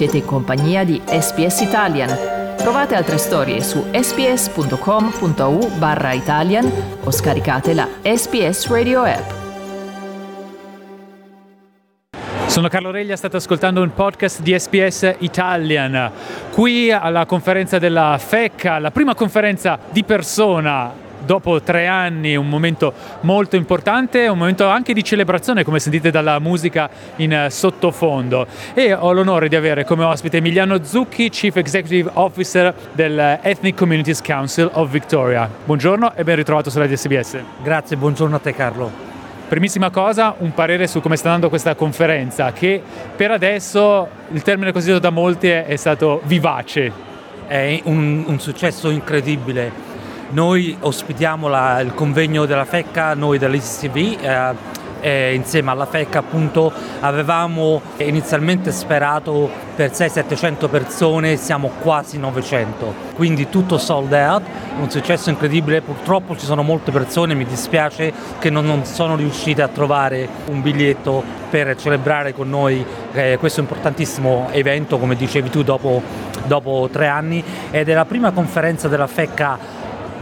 Siete in compagnia di SPS Italian. Trovate altre storie su sps.com.au barra Italian o scaricate la SPS Radio app. Sono Carlo Reglia, state ascoltando un podcast di SPS Italian. Qui alla conferenza della FECA, la prima conferenza di persona dopo tre anni, un momento molto importante, un momento anche di celebrazione, come sentite dalla musica in eh, sottofondo. E ho l'onore di avere come ospite Emiliano Zucchi, Chief Executive Officer del Ethnic Communities Council of Victoria. Buongiorno e ben ritrovato sulla DSBS. Grazie, buongiorno a te Carlo. Primissima cosa, un parere su come sta andando questa conferenza, che per adesso il termine così detto da molti è, è stato vivace. È un, un successo incredibile noi ospitiamo la, il convegno della FECCA, noi dell'ICV, eh, e insieme alla FECCA appunto avevamo inizialmente sperato per 600-700 persone, siamo quasi 900, quindi tutto sold out, un successo incredibile, purtroppo ci sono molte persone, mi dispiace che non, non sono riuscite a trovare un biglietto per celebrare con noi eh, questo importantissimo evento, come dicevi tu, dopo, dopo tre anni. Ed è la prima conferenza della FECCA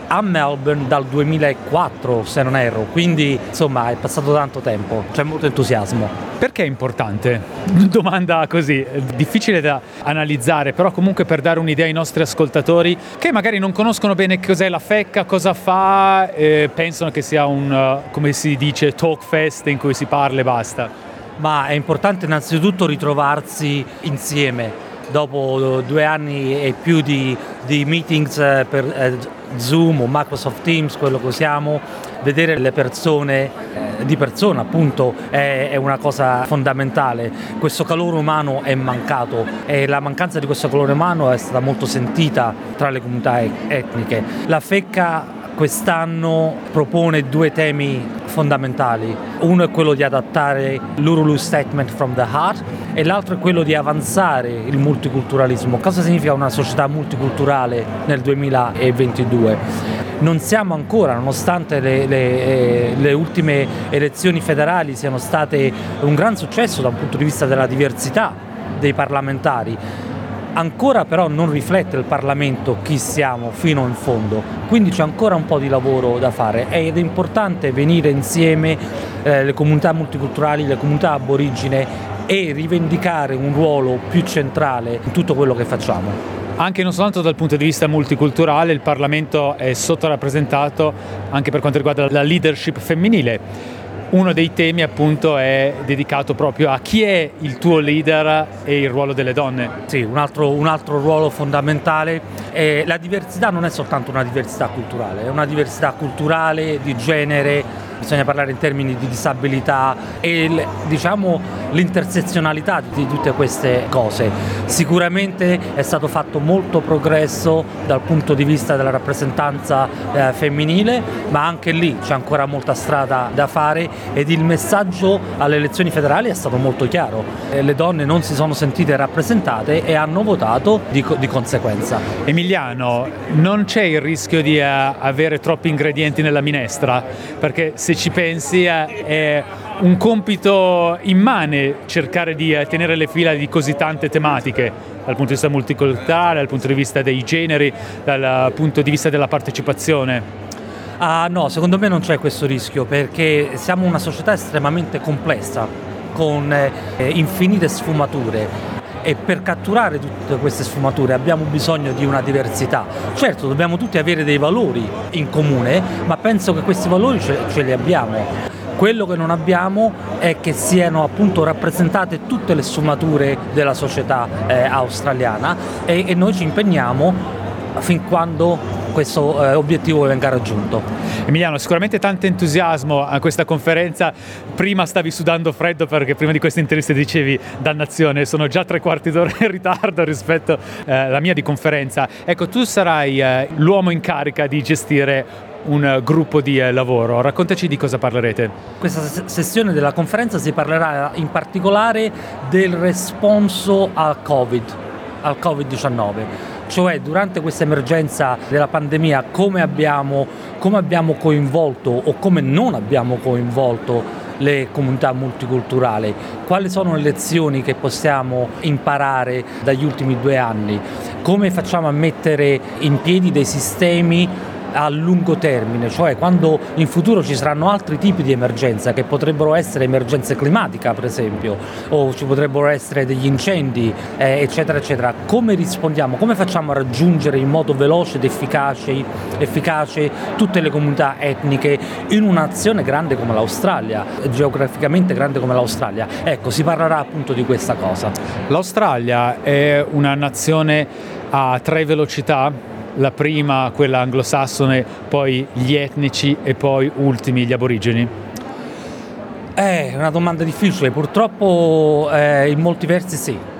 a Melbourne dal 2004 se non erro, quindi insomma è passato tanto tempo, c'è molto entusiasmo. Perché è importante? Domanda così, difficile da analizzare, però comunque per dare un'idea ai nostri ascoltatori che magari non conoscono bene cos'è la FECCA, cosa fa, eh, pensano che sia un, come si dice, talk fest in cui si parla e basta. Ma è importante innanzitutto ritrovarsi insieme dopo due anni e più di, di meetings eh, per eh, Zoom o Microsoft Teams, quello che usiamo, vedere le persone eh, di persona appunto è, una cosa fondamentale. Questo calore umano è mancato e la mancanza di questo calore umano è stata molto sentita tra le comunità etniche. La FECCA quest'anno propone due temi fondamentali. Uno è quello di adattare l'Urulu Statement from the Heart e l'altro è quello di avanzare il multiculturalismo. Cosa significa una società multiculturale nel 2022? Non siamo ancora, nonostante le, le, eh, le, ultime elezioni federali siano state un gran successo dal punto di vista della diversità dei parlamentari, ancora però non riflette il Parlamento chi siamo fino in fondo, quindi c'è ancora un po' di lavoro da fare. Ed è importante venire insieme eh, le comunità multiculturali, le comunità aborigine e rivendicare un ruolo più centrale in tutto quello che facciamo. Anche non soltanto dal punto di vista multiculturale, il Parlamento è sottorappresentato anche per quanto riguarda la leadership femminile uno dei temi appunto è dedicato proprio a chi è il tuo leader e il ruolo delle donne. Sì, un altro, un altro ruolo fondamentale. è la diversità non è soltanto una diversità culturale, è una diversità culturale, di genere, bisogna parlare in termini di disabilità e diciamo l'intersezionalità di tutte queste cose. Sicuramente è stato fatto molto progresso dal punto di vista della rappresentanza eh, femminile, ma anche lì c'è ancora molta strada da fare ed il messaggio alle elezioni federali è stato molto chiaro. Eh, le donne non si sono sentite rappresentate e hanno votato di, di conseguenza. Emiliano, non c'è il rischio di uh, avere troppi ingredienti nella minestra? Perché se ci pensi uh, è un compito immane cercare di uh, tenere le fila di così tante tematiche dal punto di vista multiculturale, dal punto di vista dei generi, dal punto di vista della partecipazione. Ah, no, secondo me non c'è questo rischio perché siamo una società estremamente complessa con eh, infinite sfumature e per catturare tutte queste sfumature abbiamo bisogno di una diversità. Certo, dobbiamo tutti avere dei valori in comune, ma penso che questi valori ce, ce li abbiamo. Quello che non abbiamo è che siano appunto rappresentate tutte le sfumature della società eh, australiana e, e noi ci impegniamo fin quando questo eh, obiettivo venga raggiunto. Emiliano, sicuramente tanto entusiasmo a questa conferenza. Prima stavi sudando freddo perché prima di questa intervista dicevi dannazione, sono già tre quarti d'ora in ritardo rispetto eh, alla mia di conferenza. Ecco, tu sarai eh, l'uomo in carica di gestire un gruppo di eh, lavoro. Raccontaci di cosa parlerete. Questa sessione della conferenza si parlerà in particolare del responso al Covid, al Covid-19 cioè durante questa emergenza della pandemia come abbiamo, come abbiamo coinvolto o come non abbiamo coinvolto le comunità multiculturali, quali sono le lezioni che possiamo imparare dagli ultimi due anni, come facciamo a mettere in piedi dei sistemi a lungo termine, cioè quando in futuro ci saranno altri tipi di emergenza che potrebbero essere emergenze climatiche per esempio o ci potrebbero essere degli incendi eh, eccetera eccetera, come rispondiamo, come facciamo a raggiungere in modo veloce ed efficace, efficace tutte le comunità etniche in un'azione grande come l'Australia, geograficamente grande come l'Australia? Ecco, si parlerà appunto di questa cosa. L'Australia è una nazione a tre velocità la prima quella anglosassone, poi gli etnici e poi ultimi gli aborigeni? È una domanda difficile, purtroppo eh, in molti versi sì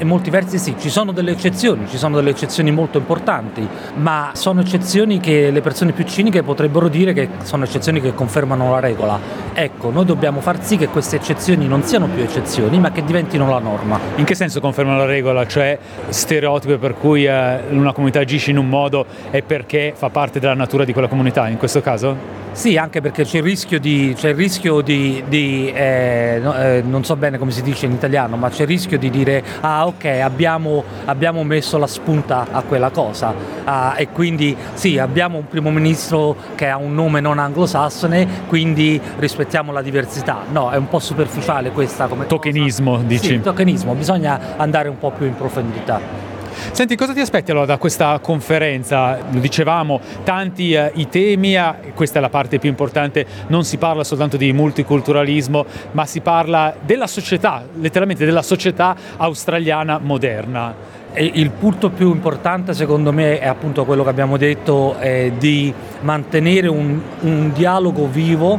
in molti versi sì, ci sono delle eccezioni, ci sono delle eccezioni molto importanti, ma sono eccezioni che le persone più ciniche potrebbero dire che sono eccezioni che confermano la regola. Ecco, noi dobbiamo far sì che queste eccezioni non siano più eccezioni, ma che diventino la norma. In che senso confermano la regola? Cioè stereotipo per cui eh, una comunità agisce in un modo è perché fa parte della natura di quella comunità, in questo caso? Sì, anche perché c'è il rischio di, il rischio di, di eh, no, eh, non so bene come si dice in italiano, ma c'è il rischio di dire ah ok abbiamo, abbiamo messo la spunta a quella cosa ah, e quindi sì abbiamo un primo ministro che ha un nome non anglosassone, quindi rispettiamo la diversità. No, è un po' superficiale questa come Tokenismo, cosa. dici? Sì, tokenismo, bisogna andare un po' più in profondità. Senti, cosa ti aspetti allora da questa conferenza? Lo dicevamo, tanti eh, i temi, eh, questa è la parte più importante, non si parla soltanto di multiculturalismo, ma si parla della società, letteralmente della società australiana moderna. Il punto più importante secondo me è appunto quello che abbiamo detto, di mantenere un, un dialogo vivo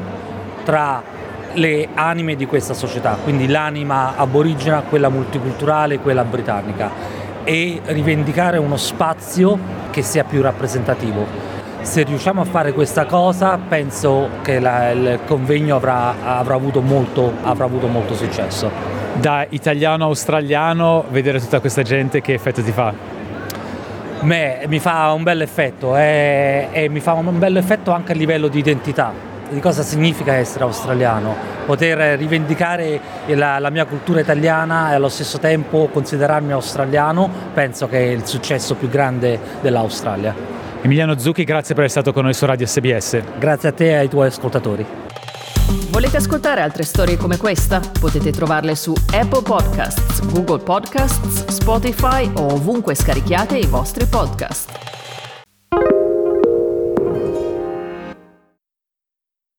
tra le anime di questa società, quindi l'anima aborigena, quella multiculturale, quella britannica e rivendicare uno spazio che sia più rappresentativo. Se riusciamo a fare questa cosa penso che la, il convegno avrà, avrà, avuto molto, avrà avuto molto successo. Da italiano australiano vedere tutta questa gente che effetto ti fa? Me, mi fa un bel effetto e, e mi fa un bel effetto anche a livello di identità di cosa significa essere australiano, poter rivendicare la, la, mia cultura italiana e allo stesso tempo considerarmi australiano, penso che è il successo più grande dell'Australia. Emiliano Zucchi, grazie per essere stato con noi su Radio SBS. Grazie a te e ai tuoi ascoltatori. Volete ascoltare altre storie come questa? Potete trovarle su Apple Podcasts, Google Podcasts, Spotify o ovunque scarichiate i vostri podcast.